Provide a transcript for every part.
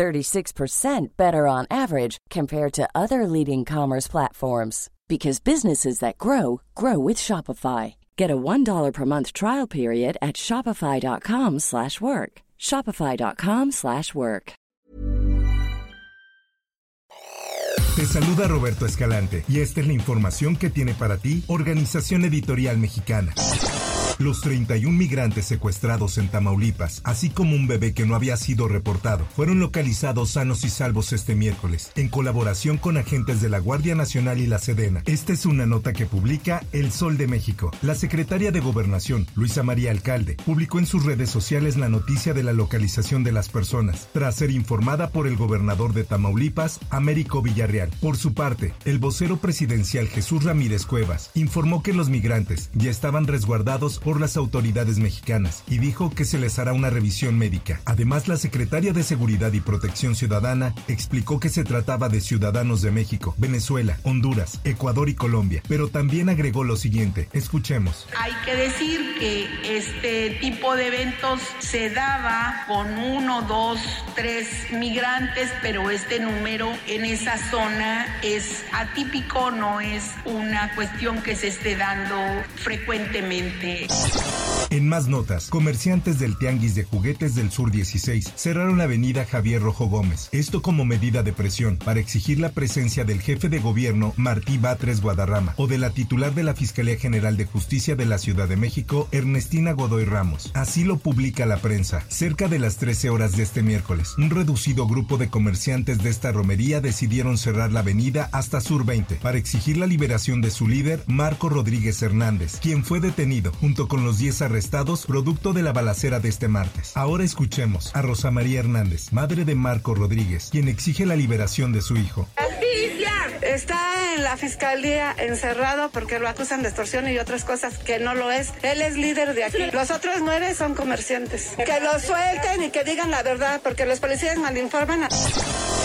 36% better on average compared to other leading commerce platforms because businesses that grow grow with Shopify. Get a $1 per month trial period at shopify.com/work. shopify.com/work. Te saluda Roberto Escalante y esta es la información que tiene para ti Organización Editorial Mexicana. Los 31 migrantes secuestrados en Tamaulipas, así como un bebé que no había sido reportado, fueron localizados sanos y salvos este miércoles, en colaboración con agentes de la Guardia Nacional y la Sedena. Esta es una nota que publica El Sol de México. La secretaria de Gobernación, Luisa María Alcalde, publicó en sus redes sociales la noticia de la localización de las personas, tras ser informada por el gobernador de Tamaulipas, Américo Villarreal. Por su parte, el vocero presidencial Jesús Ramírez Cuevas informó que los migrantes ya estaban resguardados por las autoridades mexicanas y dijo que se les hará una revisión médica. Además, la secretaria de Seguridad y Protección Ciudadana explicó que se trataba de ciudadanos de México, Venezuela, Honduras, Ecuador y Colombia, pero también agregó lo siguiente. Escuchemos. Hay que decir que este tipo de eventos se daba con uno, dos, tres migrantes, pero este número en esa zona es atípico, no es una cuestión que se esté dando frecuentemente. Podcast. En más notas, comerciantes del Tianguis de Juguetes del Sur 16 cerraron la avenida Javier Rojo Gómez, esto como medida de presión para exigir la presencia del jefe de gobierno Martí Batres Guadarrama o de la titular de la Fiscalía General de Justicia de la Ciudad de México, Ernestina Godoy Ramos. Así lo publica la prensa. Cerca de las 13 horas de este miércoles, un reducido grupo de comerciantes de esta romería decidieron cerrar la avenida hasta Sur 20 para exigir la liberación de su líder, Marco Rodríguez Hernández, quien fue detenido junto con los 10 arrestados producto de la balacera de este martes. Ahora escuchemos a Rosa María Hernández, madre de Marco Rodríguez, quien exige la liberación de su hijo. Está en la fiscalía encerrado porque lo acusan de extorsión y otras cosas que no lo es. Él es líder de aquí. Los otros nueve son comerciantes. Que lo suelten y que digan la verdad porque los policías malinforman.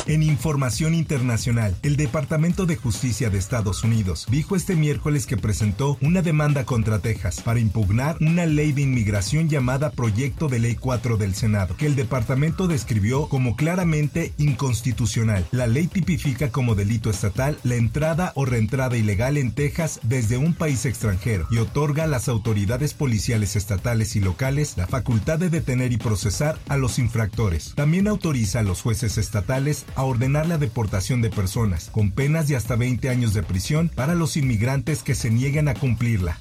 En información internacional, el Departamento de Justicia de Estados Unidos dijo este miércoles que presentó una demanda contra Texas para impugnar una ley de inmigración llamada Proyecto de Ley 4 del Senado, que el departamento describió como claramente inconstitucional. La ley tipifica como delito estatal la entrada o reentrada ilegal en Texas desde un país extranjero y otorga a las autoridades policiales estatales y locales la facultad de detener y procesar a los infractores. También autoriza a los jueces estatales a ordenar la deportación de personas, con penas de hasta 20 años de prisión para los inmigrantes que se nieguen a cumplirla.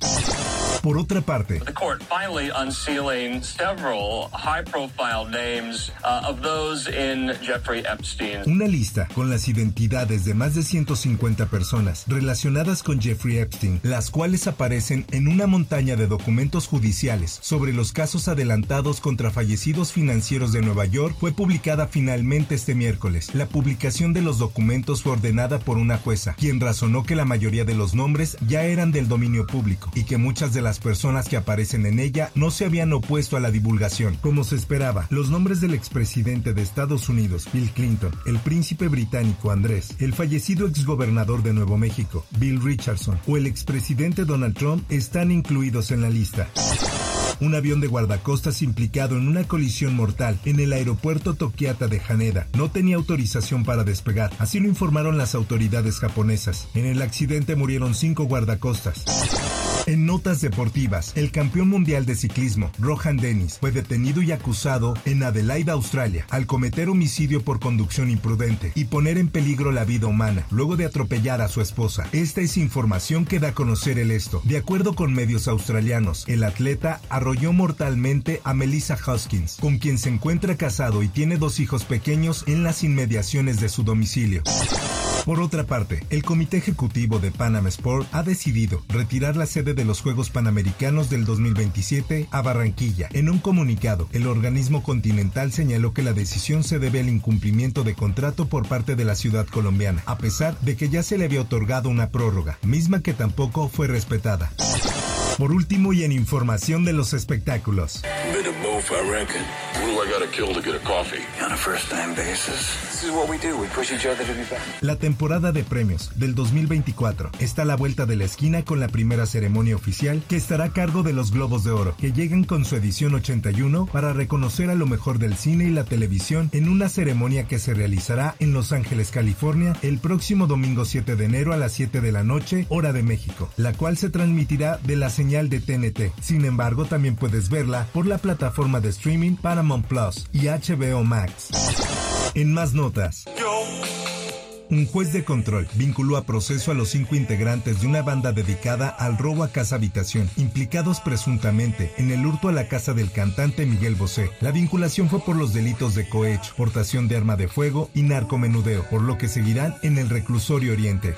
Por otra parte, the court finally unsealing several high-profile names of those in Jeffrey Epstein. Una lista con las identidades de más de 150 personas relacionadas con Jeffrey Epstein, las cuales aparecen en una montaña de documentos judiciales sobre los casos adelantados contra fallecidos financieros de Nueva York, fue publicada finalmente este miércoles. La publicación de los documentos fue ordenada por una jueza, quien razonó que la mayoría de los nombres ya eran del dominio público y que muchas de las personas que aparecen en ella no se habían opuesto a la divulgación. Como se esperaba, los nombres del expresidente de Estados Unidos, Bill Clinton, el príncipe británico Andrés, el fallecido exgobernador de Nuevo México, Bill Richardson, o el expresidente Donald Trump están incluidos en la lista. Un avión de guardacostas implicado en una colisión mortal en el aeropuerto Tokiata de Haneda no tenía autorización para despegar, así lo informaron las autoridades japonesas. En el accidente murieron cinco guardacostas. En notas deportivas, el campeón mundial de ciclismo, Rohan Dennis, fue detenido y acusado en Adelaide, Australia, al cometer homicidio por conducción imprudente y poner en peligro la vida humana, luego de atropellar a su esposa. Esta es información que da a conocer el esto. De acuerdo con medios australianos, el atleta arrolló mortalmente a Melissa Hoskins, con quien se encuentra casado y tiene dos hijos pequeños en las inmediaciones de su domicilio. Por otra parte, el Comité Ejecutivo de Panam Sport ha decidido retirar la sede de los Juegos Panamericanos del 2027 a Barranquilla. En un comunicado, el organismo continental señaló que la decisión se debe al incumplimiento de contrato por parte de la ciudad colombiana, a pesar de que ya se le había otorgado una prórroga, misma que tampoco fue respetada. Por último y en información de los espectáculos. La temporada de premios del 2024 está a la vuelta de la esquina con la primera ceremonia oficial que estará a cargo de los Globos de Oro, que llegan con su edición 81 para reconocer a lo mejor del cine y la televisión en una ceremonia que se realizará en Los Ángeles, California, el próximo domingo 7 de enero a las 7 de la noche, hora de México, la cual se transmitirá de la señal de TNT. Sin embargo, también puedes verla por la de streaming Paramount Plus y HBO Max. En más notas. Un juez de control vinculó a proceso a los cinco integrantes de una banda dedicada al robo a casa habitación, implicados presuntamente en el hurto a la casa del cantante Miguel Bosé. La vinculación fue por los delitos de cohecho, portación de arma de fuego y narcomenudeo, por lo que seguirán en el reclusorio oriente.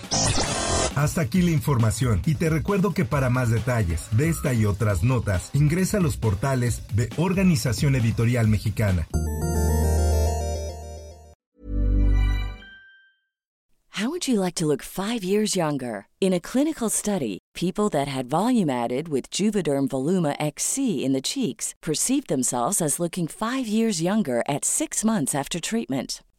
Hasta aquí la información y te recuerdo que para más detalles de esta y otras notas ingresa a los portales de Organización Editorial Mexicana. How would you like to look 5 years younger? In a clinical study, people that had volume added with Juvederm Voluma XC in the cheeks perceived themselves as looking 5 years younger at 6 months after treatment.